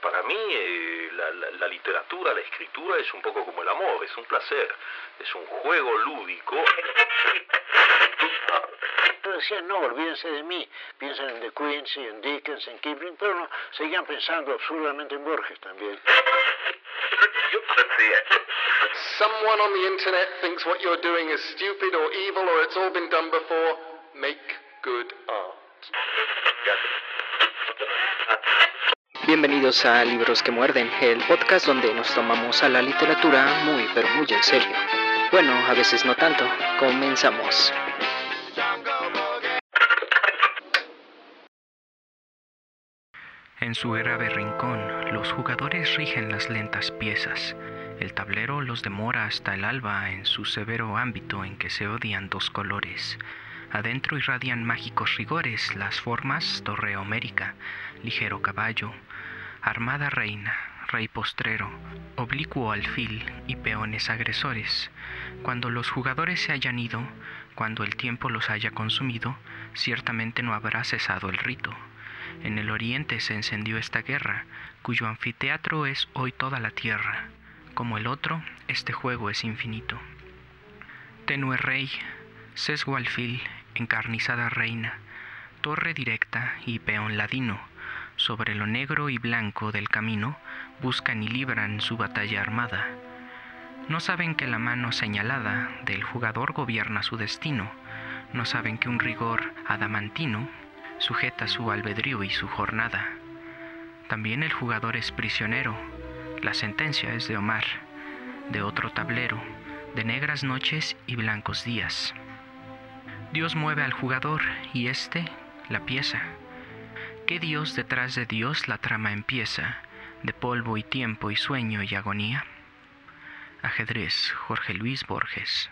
Para mí eh, la, literatura, la escritura es un poco como el amor, es un placer, es un juego lúdico. Decían, no, olvídense de mí, piensen en De Quincy, en Dickens, en Kipling, pero no, seguían pensando absurdamente en Borges también. Someone on the internet thinks what you're doing is stupid or evil or it's all been done before. Make good art. Bienvenidos a Libros que Muerden, el podcast donde nos tomamos a la literatura muy pero muy en serio. Bueno, a veces no tanto. Comenzamos. En su era de rincón, los jugadores rigen las lentas piezas. El tablero los demora hasta el alba en su severo ámbito en que se odian dos colores. Adentro irradian mágicos rigores las formas torre homérica, ligero caballo, armada reina, rey postrero, oblicuo alfil y peones agresores. Cuando los jugadores se hayan ido, cuando el tiempo los haya consumido, ciertamente no habrá cesado el rito. En el oriente se encendió esta guerra, cuyo anfiteatro es hoy toda la tierra. Como el otro, este juego es infinito. Tenue rey, sesgo alfil, encarnizada reina, torre directa y peón ladino, sobre lo negro y blanco del camino, buscan y libran su batalla armada. No saben que la mano señalada del jugador gobierna su destino, no saben que un rigor adamantino sujeta su albedrío y su jornada. También el jugador es prisionero, la sentencia es de Omar, de otro tablero, de negras noches y blancos días. Dios mueve al jugador y éste la pieza. ¿Qué Dios detrás de Dios la trama empieza, de polvo y tiempo y sueño y agonía? Ajedrez, Jorge Luis Borges.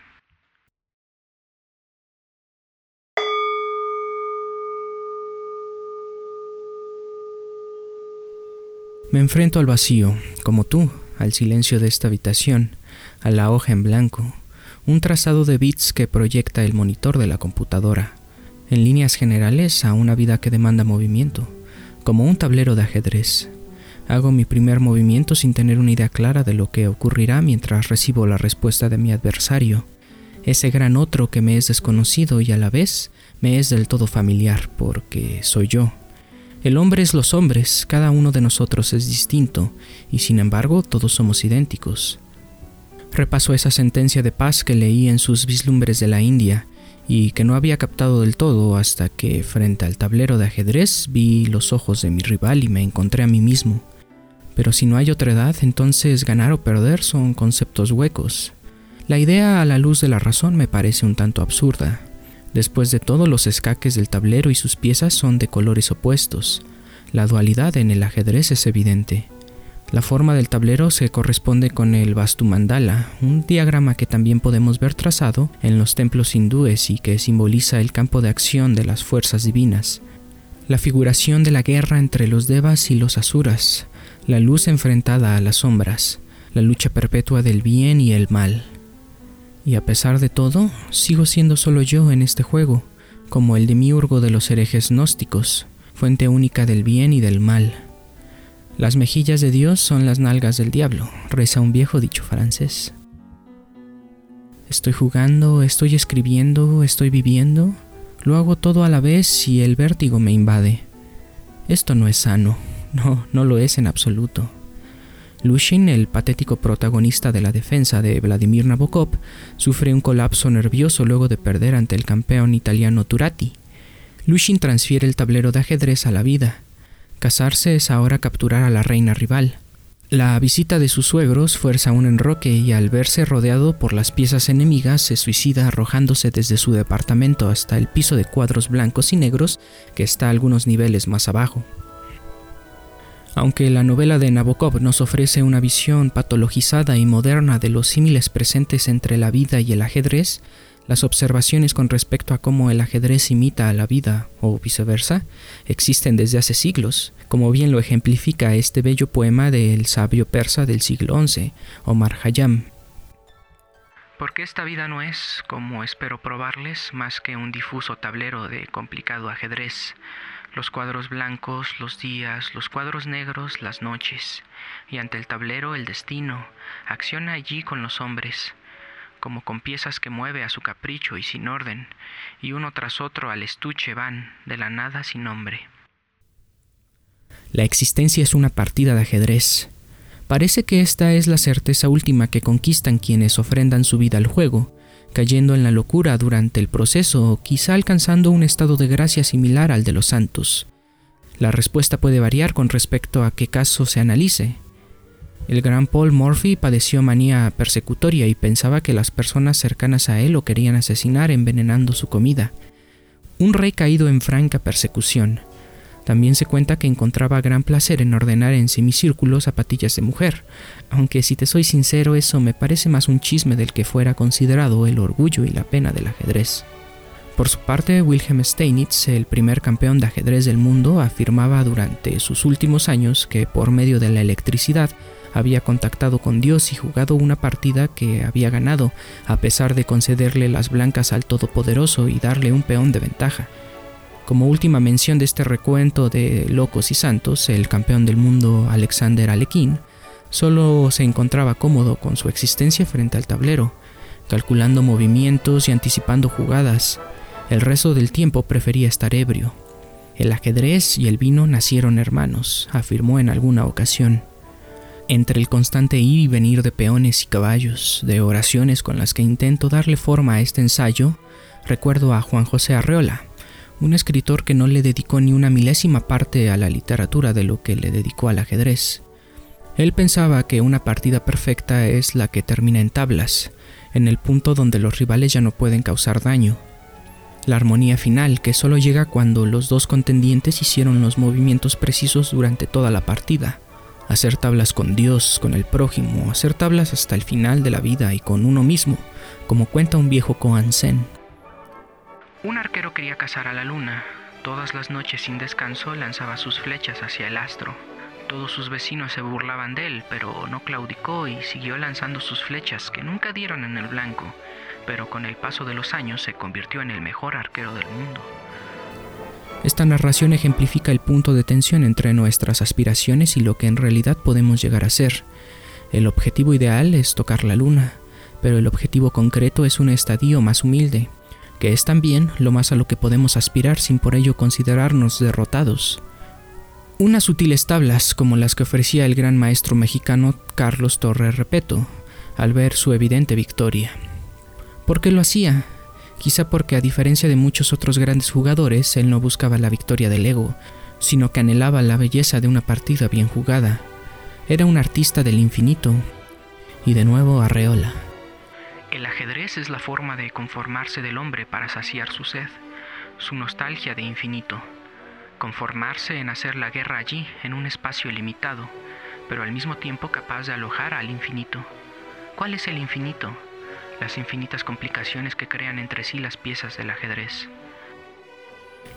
Me enfrento al vacío, como tú, al silencio de esta habitación, a la hoja en blanco, un trazado de bits que proyecta el monitor de la computadora, en líneas generales a una vida que demanda movimiento, como un tablero de ajedrez. Hago mi primer movimiento sin tener una idea clara de lo que ocurrirá mientras recibo la respuesta de mi adversario, ese gran otro que me es desconocido y a la vez me es del todo familiar, porque soy yo. El hombre es los hombres, cada uno de nosotros es distinto, y sin embargo todos somos idénticos. Repaso esa sentencia de paz que leí en sus vislumbres de la India y que no había captado del todo hasta que, frente al tablero de ajedrez, vi los ojos de mi rival y me encontré a mí mismo. Pero si no hay otra edad, entonces ganar o perder son conceptos huecos. La idea a la luz de la razón me parece un tanto absurda. Después de todo, los escaques del tablero y sus piezas son de colores opuestos. La dualidad en el ajedrez es evidente. La forma del tablero se corresponde con el Vastu Mandala, un diagrama que también podemos ver trazado en los templos hindúes y que simboliza el campo de acción de las fuerzas divinas. La figuración de la guerra entre los devas y los asuras, la luz enfrentada a las sombras, la lucha perpetua del bien y el mal. Y a pesar de todo, sigo siendo solo yo en este juego, como el demiurgo de los herejes gnósticos, fuente única del bien y del mal las mejillas de Dios son las nalgas del diablo, reza un viejo dicho francés. Estoy jugando, estoy escribiendo, estoy viviendo, lo hago todo a la vez y el vértigo me invade. Esto no es sano, no, no lo es en absoluto. Lushin, el patético protagonista de la defensa de Vladimir Nabokov, sufre un colapso nervioso luego de perder ante el campeón italiano Turati. Lushin transfiere el tablero de ajedrez a la vida, Casarse es ahora capturar a la reina rival. La visita de sus suegros fuerza un enroque y al verse rodeado por las piezas enemigas se suicida arrojándose desde su departamento hasta el piso de cuadros blancos y negros que está algunos niveles más abajo. Aunque la novela de Nabokov nos ofrece una visión patologizada y moderna de los símiles presentes entre la vida y el ajedrez, las observaciones con respecto a cómo el ajedrez imita a la vida o viceversa existen desde hace siglos, como bien lo ejemplifica este bello poema del sabio persa del siglo XI, Omar Khayyam. Porque esta vida no es, como espero probarles, más que un difuso tablero de complicado ajedrez, los cuadros blancos, los días, los cuadros negros, las noches, y ante el tablero el destino, acciona allí con los hombres, como con piezas que mueve a su capricho y sin orden, y uno tras otro al estuche van, de la nada sin nombre. La existencia es una partida de ajedrez. Parece que esta es la certeza última que conquistan quienes ofrendan su vida al juego, cayendo en la locura durante el proceso o quizá alcanzando un estado de gracia similar al de los santos. La respuesta puede variar con respecto a qué caso se analice. El gran Paul Murphy padeció manía persecutoria y pensaba que las personas cercanas a él lo querían asesinar envenenando su comida. Un rey caído en franca persecución. También se cuenta que encontraba gran placer en ordenar en semicírculo zapatillas de mujer, aunque si te soy sincero eso me parece más un chisme del que fuera considerado el orgullo y la pena del ajedrez. Por su parte, Wilhelm Steinitz, el primer campeón de ajedrez del mundo, afirmaba durante sus últimos años que por medio de la electricidad había contactado con Dios y jugado una partida que había ganado, a pesar de concederle las blancas al Todopoderoso y darle un peón de ventaja. Como última mención de este recuento de locos y santos, el campeón del mundo Alexander Alekhine solo se encontraba cómodo con su existencia frente al tablero, calculando movimientos y anticipando jugadas. El resto del tiempo prefería estar ebrio. El ajedrez y el vino nacieron hermanos, afirmó en alguna ocasión. Entre el constante ir y venir de peones y caballos, de oraciones con las que intento darle forma a este ensayo, recuerdo a Juan José Arreola, un escritor que no le dedicó ni una milésima parte a la literatura de lo que le dedicó al ajedrez. Él pensaba que una partida perfecta es la que termina en tablas, en el punto donde los rivales ya no pueden causar daño. La armonía final que solo llega cuando los dos contendientes hicieron los movimientos precisos durante toda la partida. Hacer tablas con Dios, con el prójimo, hacer tablas hasta el final de la vida y con uno mismo, como cuenta un viejo Koan Sen. Un arquero quería cazar a la luna. Todas las noches sin descanso lanzaba sus flechas hacia el astro. Todos sus vecinos se burlaban de él, pero no claudicó y siguió lanzando sus flechas que nunca dieron en el blanco, pero con el paso de los años se convirtió en el mejor arquero del mundo. Esta narración ejemplifica el punto de tensión entre nuestras aspiraciones y lo que en realidad podemos llegar a ser. El objetivo ideal es tocar la luna, pero el objetivo concreto es un estadio más humilde, que es también lo más a lo que podemos aspirar sin por ello considerarnos derrotados. Unas sutiles tablas como las que ofrecía el gran maestro mexicano Carlos Torres Repeto al ver su evidente victoria. ¿Por qué lo hacía? Quizá porque a diferencia de muchos otros grandes jugadores, él no buscaba la victoria del ego, sino que anhelaba la belleza de una partida bien jugada. Era un artista del infinito. Y de nuevo Arreola. El ajedrez es la forma de conformarse del hombre para saciar su sed, su nostalgia de infinito. Conformarse en hacer la guerra allí, en un espacio limitado, pero al mismo tiempo capaz de alojar al infinito. ¿Cuál es el infinito? Las infinitas complicaciones que crean entre sí las piezas del ajedrez.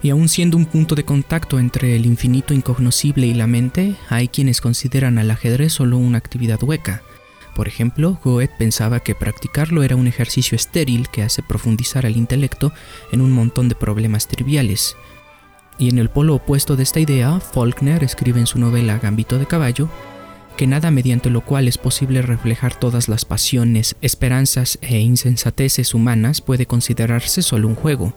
Y aun siendo un punto de contacto entre el infinito incognoscible y la mente, hay quienes consideran al ajedrez solo una actividad hueca, por ejemplo, Goethe pensaba que practicarlo era un ejercicio estéril que hace profundizar al intelecto en un montón de problemas triviales. Y en el polo opuesto de esta idea, Faulkner escribe en su novela Gambito de Caballo que nada mediante lo cual es posible reflejar todas las pasiones, esperanzas e insensateces humanas puede considerarse solo un juego.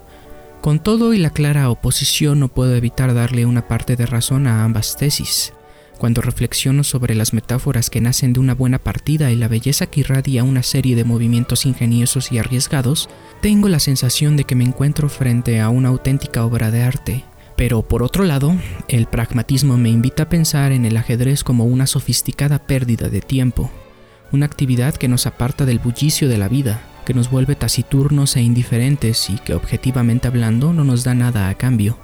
Con todo y la clara oposición no puedo evitar darle una parte de razón a ambas tesis. Cuando reflexiono sobre las metáforas que nacen de una buena partida y la belleza que irradia una serie de movimientos ingeniosos y arriesgados, tengo la sensación de que me encuentro frente a una auténtica obra de arte. Pero por otro lado, el pragmatismo me invita a pensar en el ajedrez como una sofisticada pérdida de tiempo, una actividad que nos aparta del bullicio de la vida, que nos vuelve taciturnos e indiferentes y que objetivamente hablando no nos da nada a cambio.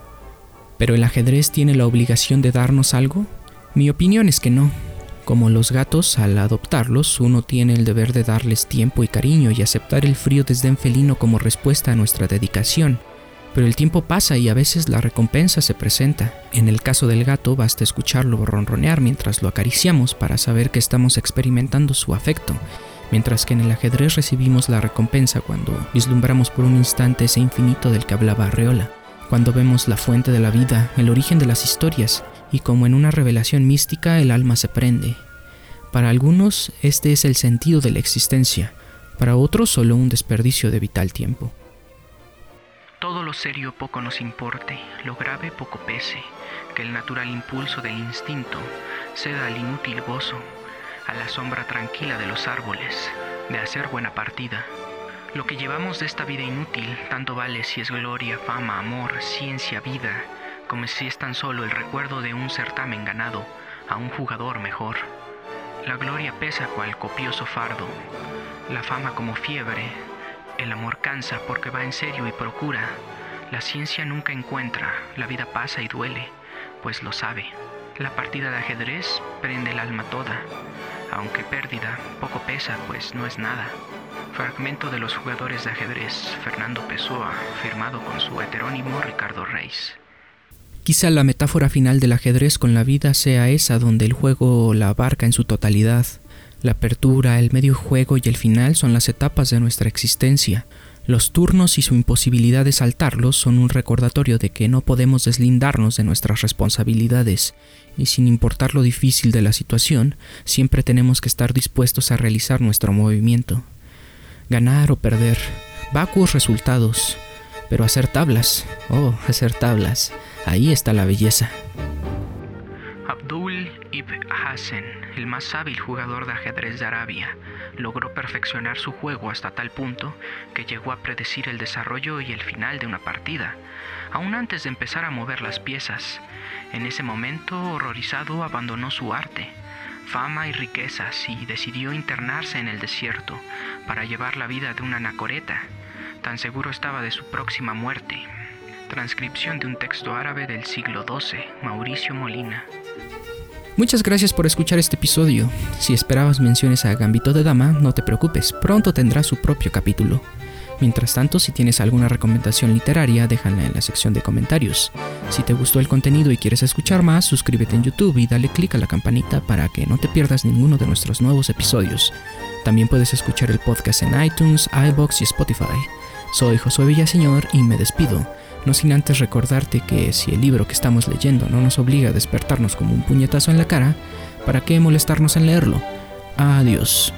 Pero el ajedrez tiene la obligación de darnos algo, mi opinión es que no. Como los gatos, al adoptarlos, uno tiene el deber de darles tiempo y cariño y aceptar el frío desdén felino como respuesta a nuestra dedicación. Pero el tiempo pasa y a veces la recompensa se presenta. En el caso del gato basta escucharlo ronronear mientras lo acariciamos para saber que estamos experimentando su afecto, mientras que en el ajedrez recibimos la recompensa cuando vislumbramos por un instante ese infinito del que hablaba Arreola cuando vemos la fuente de la vida, el origen de las historias, y como en una revelación mística el alma se prende. Para algunos este es el sentido de la existencia, para otros solo un desperdicio de vital tiempo. Lo serio poco nos importe, lo grave poco pese, que el natural impulso del instinto ceda al inútil gozo, a la sombra tranquila de los árboles, de hacer buena partida. Lo que llevamos de esta vida inútil tanto vale si es gloria, fama, amor, ciencia, vida, como si es tan solo el recuerdo de un certamen ganado a un jugador mejor. La gloria pesa cual copioso fardo, la fama como fiebre, el amor cansa porque va en serio y procura. La ciencia nunca encuentra, la vida pasa y duele, pues lo sabe. La partida de ajedrez prende el alma toda, aunque pérdida, poco pesa, pues no es nada. Fragmento de los jugadores de ajedrez, Fernando Pessoa, firmado con su heterónimo Ricardo Reis. Quizá la metáfora final del ajedrez con la vida sea esa donde el juego la abarca en su totalidad, la apertura, el medio juego y el final son las etapas de nuestra existencia. Los turnos y su imposibilidad de saltarlos son un recordatorio de que no podemos deslindarnos de nuestras responsabilidades, y sin importar lo difícil de la situación, siempre tenemos que estar dispuestos a realizar nuestro movimiento. Ganar o perder, vacuos resultados, pero hacer tablas, oh, hacer tablas, ahí está la belleza. Abdul ibn Hassan, el más hábil jugador de ajedrez de Arabia, logró perfeccionar su juego hasta tal punto que llegó a predecir el desarrollo y el final de una partida, aún antes de empezar a mover las piezas. En ese momento, horrorizado, abandonó su arte, fama y riquezas y decidió internarse en el desierto para llevar la vida de una anacoreta. Tan seguro estaba de su próxima muerte. Transcripción de un texto árabe del siglo XII, Mauricio Molina. Muchas gracias por escuchar este episodio. Si esperabas menciones a Gambito de Dama, no te preocupes, pronto tendrá su propio capítulo. Mientras tanto, si tienes alguna recomendación literaria, déjala en la sección de comentarios. Si te gustó el contenido y quieres escuchar más, suscríbete en YouTube y dale click a la campanita para que no te pierdas ninguno de nuestros nuevos episodios. También puedes escuchar el podcast en iTunes, iBox y Spotify. Soy Josué Villaseñor y me despido no sin antes recordarte que si el libro que estamos leyendo no nos obliga a despertarnos como un puñetazo en la cara, ¿para qué molestarnos en leerlo? Adiós.